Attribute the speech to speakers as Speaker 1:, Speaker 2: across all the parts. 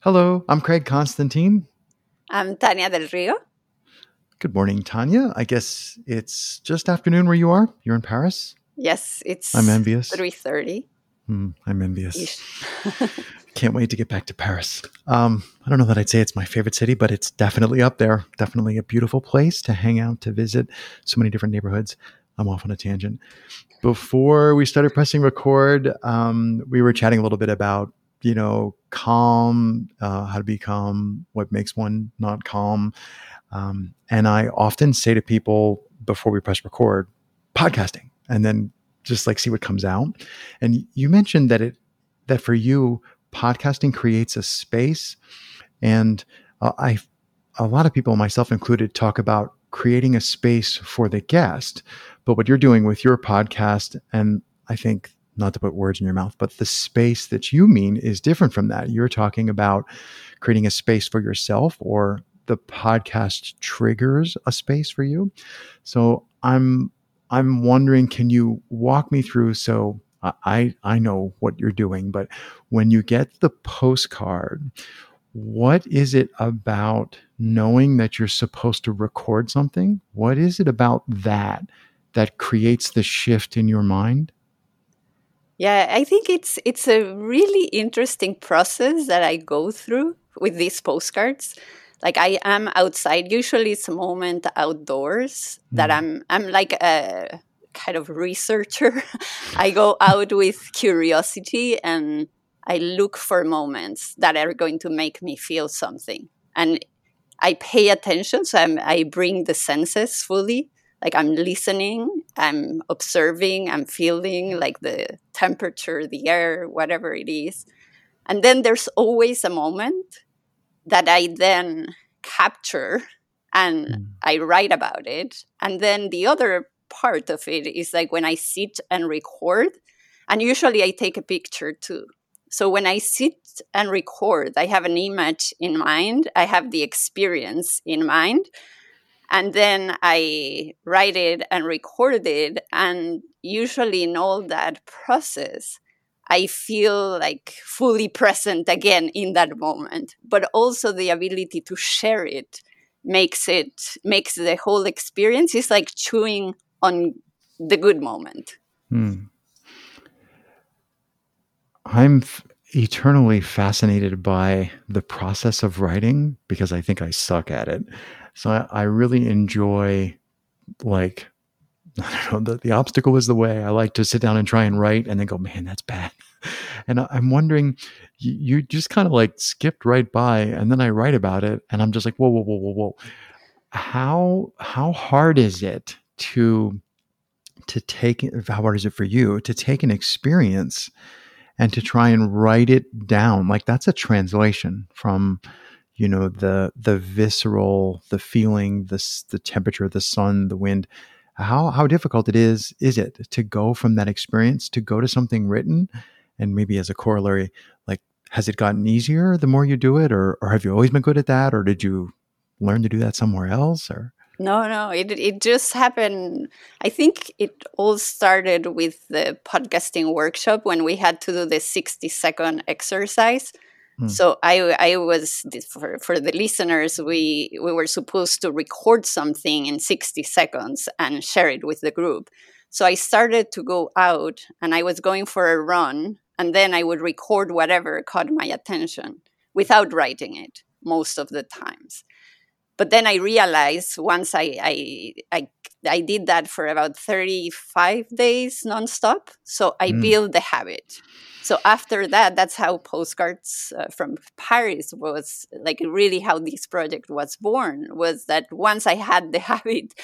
Speaker 1: Hello, I'm Craig Constantine.
Speaker 2: I'm Tania del Rio.
Speaker 1: Good morning, Tania. I guess it's just afternoon where you are. You're in Paris.
Speaker 2: Yes, it's.
Speaker 1: I'm envious.
Speaker 2: Three thirty.
Speaker 1: Hmm, I'm envious. Can't wait to get back to Paris. Um, I don't know that I'd say it's my favorite city, but it's definitely up there. Definitely a beautiful place to hang out, to visit. So many different neighborhoods. I'm off on a tangent. Before we started pressing record, um, we were chatting a little bit about you know calm, uh, how to be calm, what makes one not calm. Um, and I often say to people before we press record, podcasting, and then just like see what comes out. And you mentioned that it that for you, podcasting creates a space, and uh, I, a lot of people, myself included, talk about creating a space for the guest. But what you're doing with your podcast, and I think not to put words in your mouth, but the space that you mean is different from that. You're talking about creating a space for yourself or the podcast triggers a space for you. So I'm I'm wondering, can you walk me through? So I I know what you're doing, but when you get the postcard, what is it about knowing that you're supposed to record something? What is it about that that creates the shift in your mind?
Speaker 2: Yeah, I think it's it's a really interesting process that I go through with these postcards like I am outside. Usually, it's a moment outdoors mm. that I'm. I'm like a kind of researcher. I go out with curiosity and I look for moments that are going to make me feel something, and I pay attention. So I'm, I bring the senses fully. Like I'm listening, I'm observing, I'm feeling like the temperature, the air, whatever it is. And then there's always a moment that I then capture and mm. I write about it. And then the other part of it is like when I sit and record, and usually I take a picture too. So when I sit and record, I have an image in mind, I have the experience in mind, and then I write it and record it. And usually in all that process, I feel like fully present again in that moment. But also the ability to share it makes it makes the whole experience is like chewing on the good moment. Hmm.
Speaker 1: I'm eternally fascinated by the process of writing because I think I suck at it. So I, I really enjoy like I don't know, the, the obstacle is the way. I like to sit down and try and write and then go, man, that's bad. And I, am wondering, you, you just kind of like skipped right by, and then I write about it, and I'm just like, whoa, whoa, whoa, whoa, whoa. How how hard is it to to take how hard is it for you to take an experience and to try and write it down? Like that's a translation from you know the the visceral, the feeling, the the temperature, the sun, the wind. How how difficult it is is it to go from that experience to go to something written? And maybe as a corollary like has it gotten easier the more you do it or or have you always been good at that or did you learn to do that somewhere else or
Speaker 2: no no it it just happened i think it all started with the podcasting workshop when we had to do the 60 second exercise Hmm. So I I was for for the listeners we we were supposed to record something in 60 seconds and share it with the group. So I started to go out and I was going for a run and then I would record whatever caught my attention without writing it most of the times. But then I realized once I I I, I did that for about 35 days nonstop. So I mm. built the habit so after that that's how postcards uh, from paris was like really how this project was born was that once i had the habit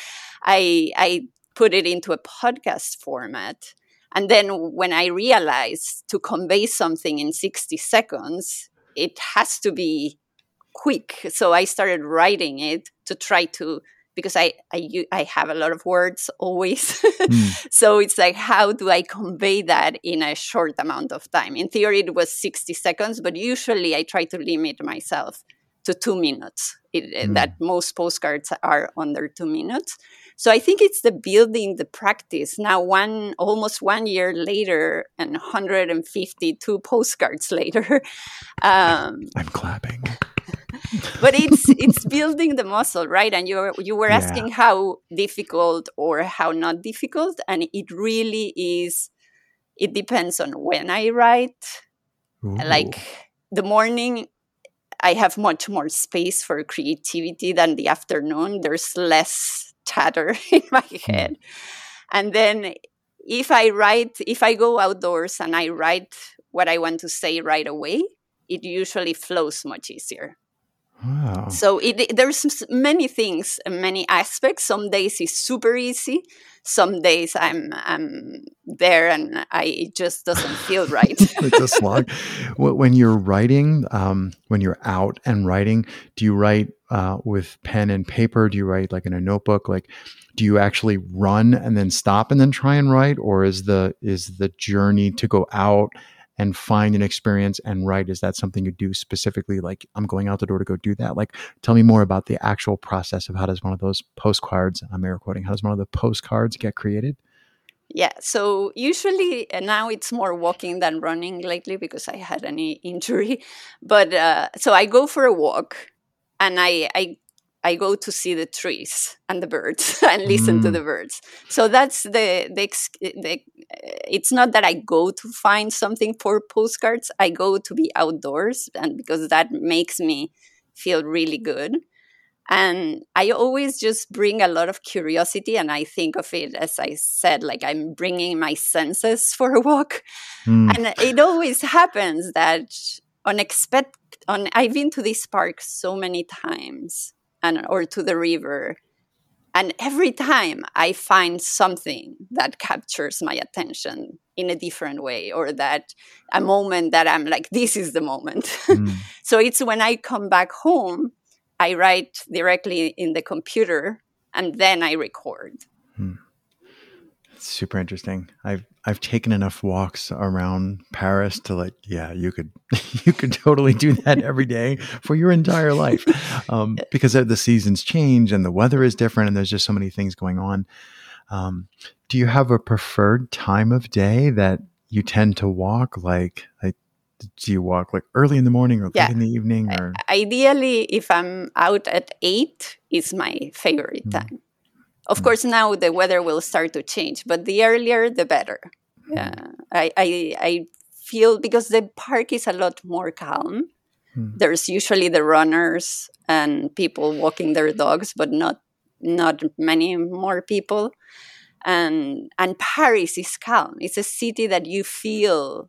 Speaker 2: i i put it into a podcast format and then when i realized to convey something in 60 seconds it has to be quick so i started writing it to try to because I, I I have a lot of words always. mm. So it's like how do I convey that in a short amount of time? In theory it was 60 seconds, but usually I try to limit myself to two minutes. It, mm. That most postcards are under two minutes. So I think it's the building the practice. Now, one almost one year later, and 152 postcards later,
Speaker 1: um, I'm clapping.
Speaker 2: But it's it's building the muscle, right? And you you were asking yeah. how difficult or how not difficult, and it really is. It depends on when I write. Ooh. Like the morning I have much more space for creativity than the afternoon. There's less chatter in my hmm. head. And then if I write, if I go outdoors and I write what I want to say right away, it usually flows much easier. Wow. So it, there's many things, many aspects. Some days it's super easy. Some days I'm I'm there and I it just doesn't feel right.
Speaker 1: it's a slog. When you're writing, um, when you're out and writing, do you write uh, with pen and paper? Do you write like in a notebook? Like, do you actually run and then stop and then try and write, or is the is the journey to go out and find an experience and write is that something you do specifically like i'm going out the door to go do that? Like tell me more about the actual process of how does one of those postcards i'm air quoting how does one of the postcards get created?
Speaker 2: Yeah so usually uh, now it's more walking than running lately because i had any injury but uh, so i go for a walk and i i I go to see the trees and the birds and listen mm. to the birds. So that's the, the, the it's not that I go to find something for postcards. I go to be outdoors and because that makes me feel really good. And I always just bring a lot of curiosity and I think of it as I said like I'm bringing my senses for a walk. Mm. And it always happens that unexpected on I've been to this park so many times and or to the river. And every time i find something that captures my attention in a different way or that a moment that i'm like this is the moment. Mm. so it's when i come back home i write directly in the computer and then i record. Mm
Speaker 1: super interesting. I've I've taken enough walks around Paris to like, yeah, you could you could totally do that every day for your entire life, um, because the seasons change and the weather is different, and there's just so many things going on. Um, do you have a preferred time of day that you tend to walk? Like, like do you walk like early in the morning or yeah. late in the evening? Or
Speaker 2: ideally, if I'm out at eight, is my favorite mm. time. Of mm. course, now the weather will start to change, but the earlier, the better. Yeah, mm. I, I, I feel because the park is a lot more calm. Mm. There's usually the runners and people walking their dogs, but not not many more people. And and Paris is calm. It's a city that you feel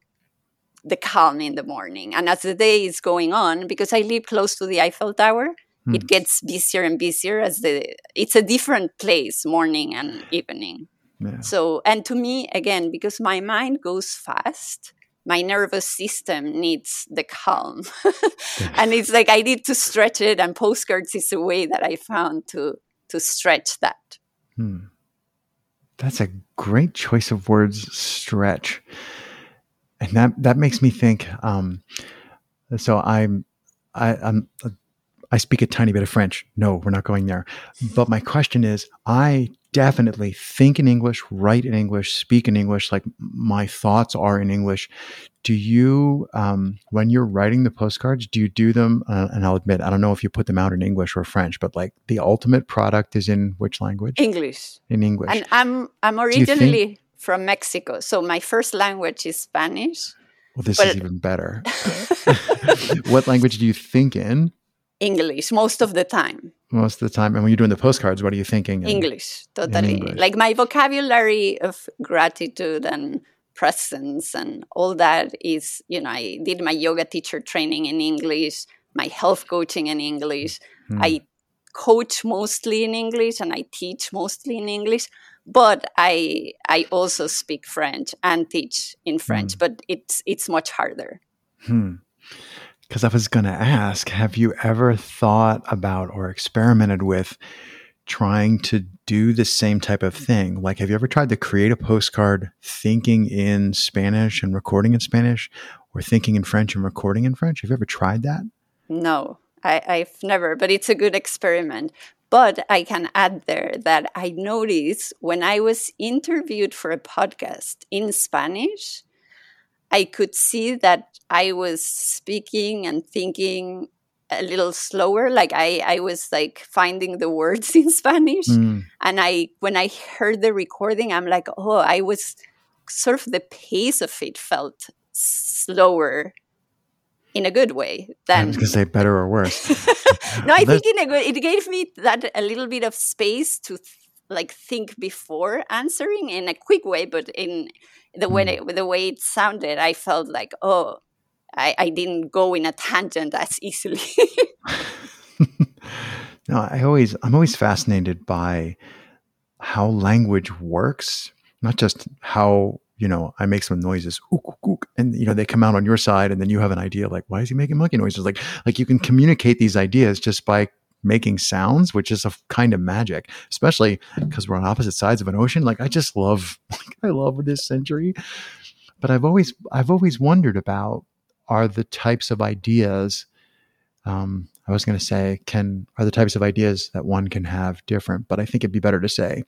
Speaker 2: the calm in the morning. And as the day is going on, because I live close to the Eiffel Tower, Mm. It hmm. gets busier and busier as the it's a different place morning and evening. Yeah. So and to me again because my mind goes fast, my nervous system needs the calm. and it's like I need to stretch it and postcards is a way that I found to to stretch that. Hmm.
Speaker 1: That's a great choice of words, stretch. And that that makes me think um, so I'm I, I'm I speak a tiny bit of French. No, we're not going there. But my question is I definitely think in English, write in English, speak in English. Like my thoughts are in English. Do you, um, when you're writing the postcards, do you do them? Uh, and I'll admit, I don't know if you put them out in English or French, but like the ultimate product is in which language?
Speaker 2: English.
Speaker 1: In English.
Speaker 2: And I'm I'm originally think- from Mexico, so my first language is Spanish.
Speaker 1: Well, this but- is even better. what language do you think in?
Speaker 2: English most of the time.
Speaker 1: Most of the time. And when you're doing the postcards, what are you thinking?
Speaker 2: In, English, totally. English? Like my vocabulary of gratitude and presence and all that is, you know, I did my yoga teacher training in English, my health coaching in English. Hmm. I coach mostly in English and I teach mostly in English. But I I also speak French and teach in French, hmm. but it's it's much harder. Hmm.
Speaker 1: Because I was going to ask, have you ever thought about or experimented with trying to do the same type of thing? Like, have you ever tried to create a postcard thinking in Spanish and recording in Spanish, or thinking in French and recording in French? Have you ever tried that?
Speaker 2: No, I, I've never, but it's a good experiment. But I can add there that I noticed when I was interviewed for a podcast in Spanish, I could see that I was speaking and thinking a little slower. Like I, I was like finding the words in Spanish. Mm. And I, when I heard the recording, I'm like, oh, I was sort of the pace of it felt slower in a good way than
Speaker 1: I was gonna say better or worse.
Speaker 2: no, I think in a good it gave me that a little bit of space to like think before answering in a quick way, but in the way hmm. it, the way it sounded, I felt like oh, I, I didn't go in a tangent as easily.
Speaker 1: no, I always I'm always fascinated by how language works, not just how you know, I make some noises, ook, ook, and you know, they come out on your side, and then you have an idea like, why is he making monkey noises? Like, like you can communicate these ideas just by making sounds, which is a kind of magic, especially because we're on opposite sides of an ocean. Like, I just love, like, I love this century. But I've always, I've always wondered about are the types of ideas. Um, I was going to say, can are the types of ideas that one can have different? But I think it'd be better to say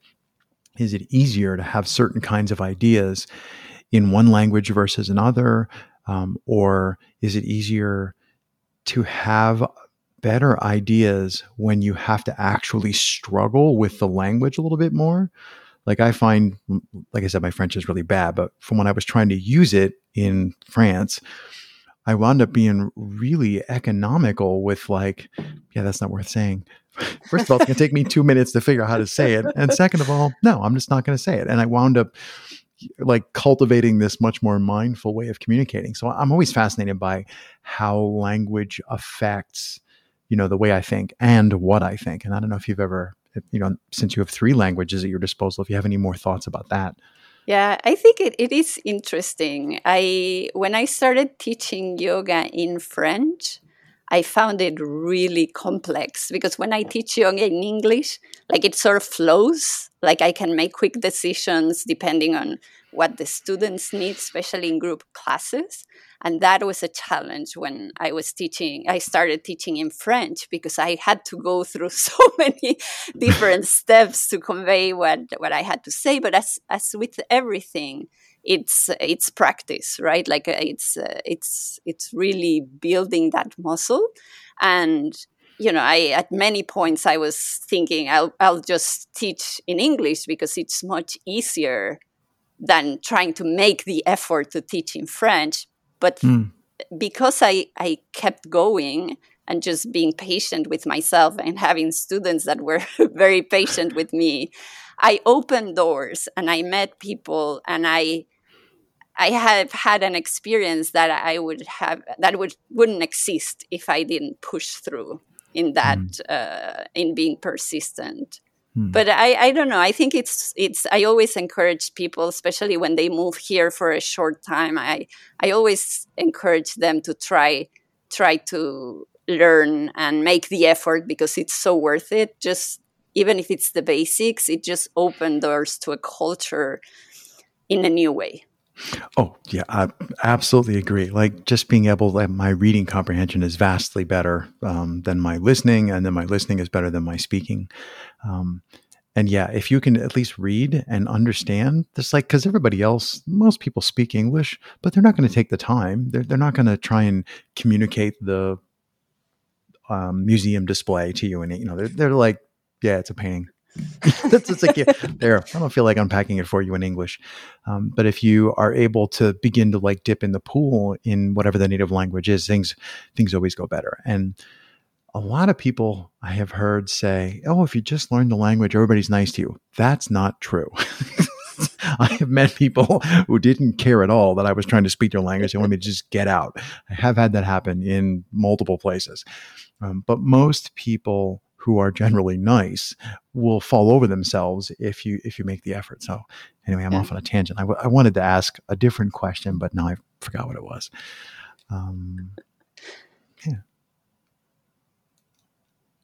Speaker 1: is it easier to have certain kinds of ideas in one language versus another? Um, or is it easier to have better ideas when you have to actually struggle with the language a little bit more? Like I find, like I said, my French is really bad, but from when I was trying to use it in France, I wound up being really economical with like, yeah, that's not worth saying. First of all, it's going to take me two minutes to figure out how to say it. And second of all, no, I'm just not going to say it. And I wound up like cultivating this much more mindful way of communicating. So I'm always fascinated by how language affects, you know, the way I think and what I think. And I don't know if you've ever, you know, since you have three languages at your disposal, if you have any more thoughts about that.
Speaker 2: Yeah, I think it, it is interesting. I when I started teaching yoga in French, I found it really complex because when I teach yoga in English, like it sort of flows. Like I can make quick decisions depending on what the students need, especially in group classes. And that was a challenge when I was teaching. I started teaching in French because I had to go through so many different steps to convey what, what I had to say. But as, as with everything, it's it's practice right like uh, it's uh, it's it's really building that muscle and you know i at many points i was thinking i'll i'll just teach in english because it's much easier than trying to make the effort to teach in french but mm. because i i kept going and just being patient with myself and having students that were very patient with me i opened doors and i met people and i I have had an experience that I would have that would wouldn't exist if I didn't push through in that mm. uh, in being persistent. Mm. But I, I don't know. I think it's it's. I always encourage people, especially when they move here for a short time. I I always encourage them to try try to learn and make the effort because it's so worth it. Just even if it's the basics, it just opens doors to a culture in a new way.
Speaker 1: Oh, yeah, I absolutely agree. Like just being able, to, my reading comprehension is vastly better um, than my listening, and then my listening is better than my speaking. Um, and yeah, if you can at least read and understand this, like, because everybody else, most people speak English, but they're not going to take the time. They're, they're not going to try and communicate the um, museum display to you. And, you know, they're, they're like, yeah, it's a painting. There. I don't feel like unpacking it for you in English, um, but if you are able to begin to like dip in the pool in whatever the native language is, things things always go better. And a lot of people I have heard say, "Oh, if you just learn the language, everybody's nice to you." That's not true. I have met people who didn't care at all that I was trying to speak their language. They wanted me to just get out. I have had that happen in multiple places. Um, but most people who are generally nice will fall over themselves if you if you make the effort. So anyway, I'm yeah. off on a tangent. I, w- I wanted to ask a different question, but now I forgot what it was. Um,
Speaker 2: yeah.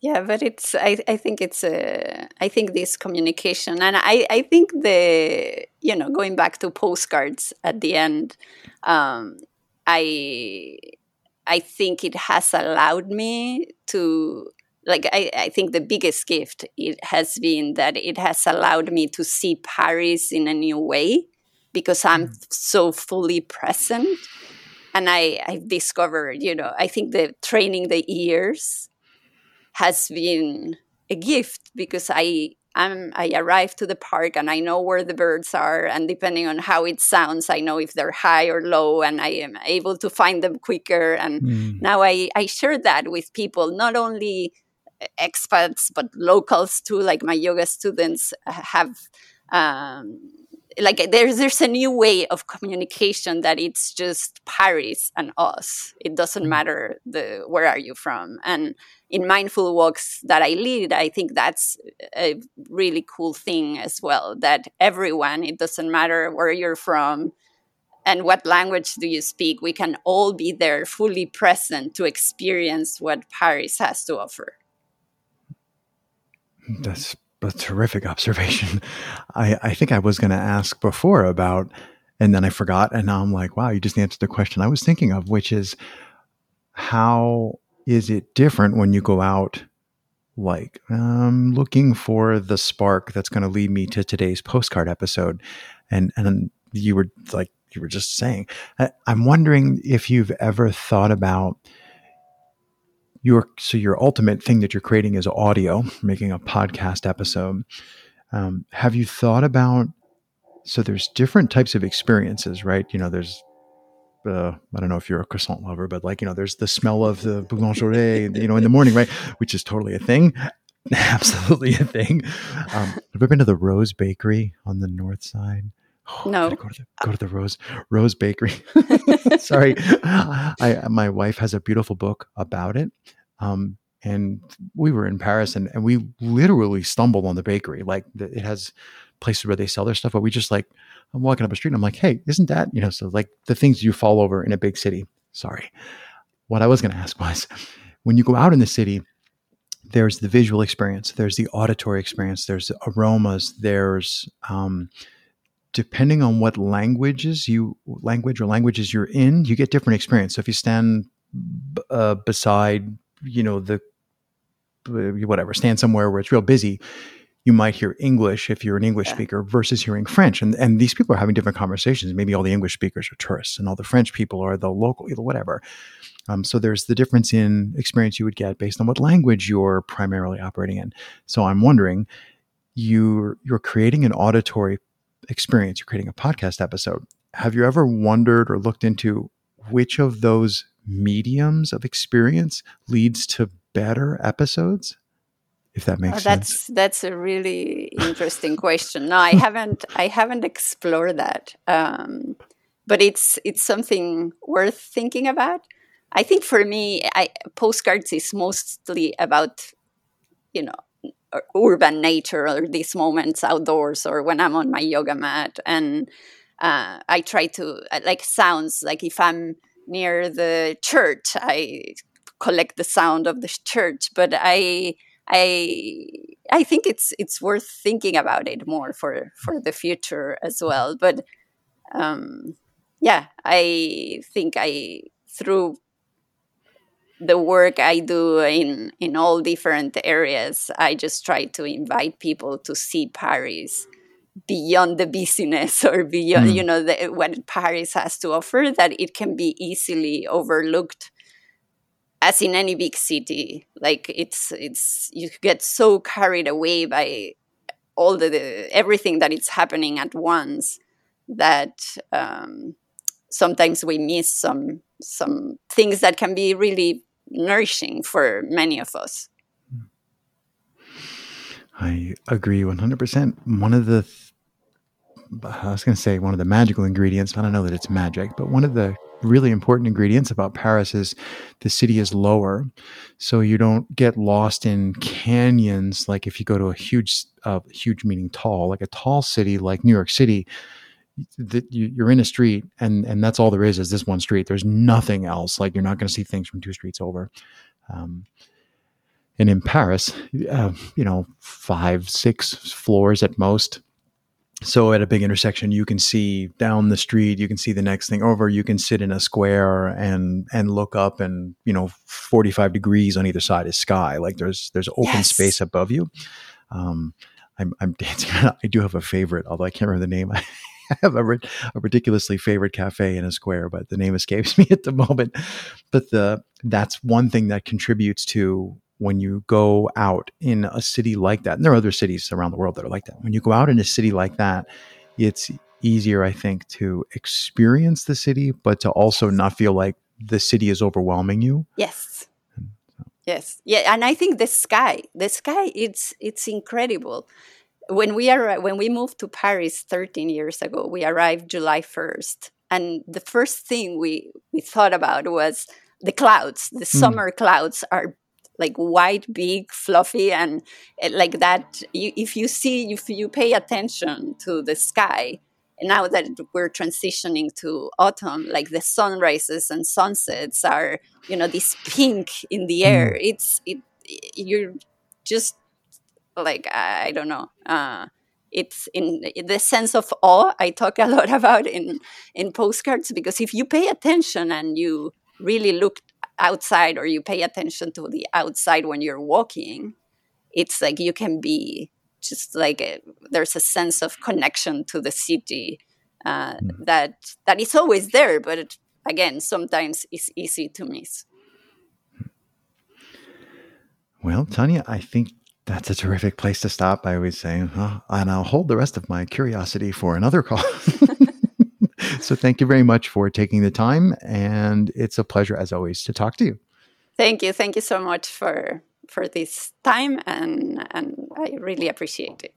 Speaker 2: Yeah, but it's. I, I think it's a. I think this communication, and I. I think the. You know, going back to postcards at the end. Um, I I think it has allowed me to like I, I think the biggest gift it has been that it has allowed me to see Paris in a new way because I'm mm. so fully present. And I, I've discovered, you know, I think the training the ears has been a gift because I I'm, I arrive to the park and I know where the birds are, and depending on how it sounds, I know if they're high or low, and I am able to find them quicker. And mm. now I, I share that with people, not only expats but locals too. Like my yoga students have um, like there's there's a new way of communication that it's just Paris and us. It doesn't mm-hmm. matter the where are you from. And in mindful walks that I lead, I think that's a really cool thing as well. That everyone, it doesn't matter where you're from and what language do you speak, we can all be there fully present to experience what Paris has to offer.
Speaker 1: That's a terrific observation. I, I think I was going to ask before about, and then I forgot. And now I'm like, wow, you just answered the question I was thinking of, which is how is it different when you go out like um, looking for the spark that's going to lead me to today's postcard episode and and you were like you were just saying i'm wondering if you've ever thought about your so your ultimate thing that you're creating is audio, making a podcast episode. Um, have you thought about? So there's different types of experiences, right? You know, there's uh, I don't know if you're a croissant lover, but like you know, there's the smell of the boulangerie, you know, in the morning, right? Which is totally a thing, absolutely a thing. Um, have you been to the Rose Bakery on the north side?
Speaker 2: Oh, no.
Speaker 1: Go to, the, go to the Rose Rose Bakery. Sorry, I my wife has a beautiful book about it, um, and we were in Paris, and and we literally stumbled on the bakery. Like the, it has places where they sell their stuff, but we just like I'm walking up a street, and I'm like, hey, isn't that you know? So like the things you fall over in a big city. Sorry, what I was going to ask was, when you go out in the city, there's the visual experience, there's the auditory experience, there's aromas, there's um, depending on what languages you language or languages you're in, you get different experience. So if you stand uh, beside, you know, the whatever, stand somewhere where it's real busy, you might hear English if you're an English yeah. speaker versus hearing French. And and these people are having different conversations. Maybe all the English speakers are tourists, and all the French people are the local, whatever. Um, so there's the difference in experience you would get based on what language you're primarily operating in. So I'm wondering, you you're creating an auditory experience, you're creating a podcast episode. Have you ever wondered or looked into which of those mediums of experience leads to better episodes? If that makes
Speaker 2: oh,
Speaker 1: that's,
Speaker 2: sense. That's a really interesting question. No, I haven't. I haven't explored that, um, but it's it's something worth thinking about. I think for me, I, postcards is mostly about, you know, urban nature or these moments outdoors or when I'm on my yoga mat. And uh, I try to, uh, like, sounds like if I'm near the church, I collect the sound of the church. But I, I, I think it's it's worth thinking about it more for for the future as well. But um, yeah, I think I through the work I do in in all different areas, I just try to invite people to see Paris beyond the busyness or beyond mm. you know the, what Paris has to offer. That it can be easily overlooked, as in any big city. Like it's it's you get so carried away by all the, the everything that is happening at once that um, sometimes we miss some some things that can be really nourishing for many of us.
Speaker 1: I agree 100%. One of the, I was going to say one of the magical ingredients, I don't know that it's magic, but one of the really important ingredients about Paris is the city is lower. So you don't get lost in canyons like if you go to a huge, uh, huge meaning tall, like a tall city like New York City that you, are in a street and and that's all there is is this one street. There's nothing else. Like you're not going to see things from two streets over. Um, and in paris uh, you know five six floors at most. So at a big intersection you can see down the street you can see the next thing over you can sit in a square and and look up and you know 45 degrees on either side is sky. Like there's there's open yes. space above you. Um i'm i'm dancing. I do have a favorite although i can't remember the name. i have a, a ridiculously favorite cafe in a square but the name escapes me at the moment but the that's one thing that contributes to when you go out in a city like that, and there are other cities around the world that are like that. When you go out in a city like that, it's easier, I think, to experience the city, but to also not feel like the city is overwhelming you.
Speaker 2: Yes. Yes. Yeah, and I think the sky, the sky, it's it's incredible. When we are when we moved to Paris 13 years ago, we arrived July 1st, and the first thing we we thought about was the clouds. The mm. summer clouds are like white, big, fluffy, and like that. You, if you see, if you pay attention to the sky, now that we're transitioning to autumn, like the sunrises and sunsets are, you know, this pink in the air. Mm. It's it. You're just like I don't know. Uh, it's in the sense of awe I talk a lot about in in postcards because if you pay attention and you really look outside or you pay attention to the outside when you're walking, it's like you can be just like a, there's a sense of connection to the city uh, mm. that that is always there, but it, again, sometimes it's easy to miss.
Speaker 1: Well, Tania, I think that's a terrific place to stop. I always say, oh, and I'll hold the rest of my curiosity for another call. so thank you very much for taking the time. And it's a pleasure, as always, to talk to you.
Speaker 2: Thank you. Thank you so much for for this time and and I really appreciate it.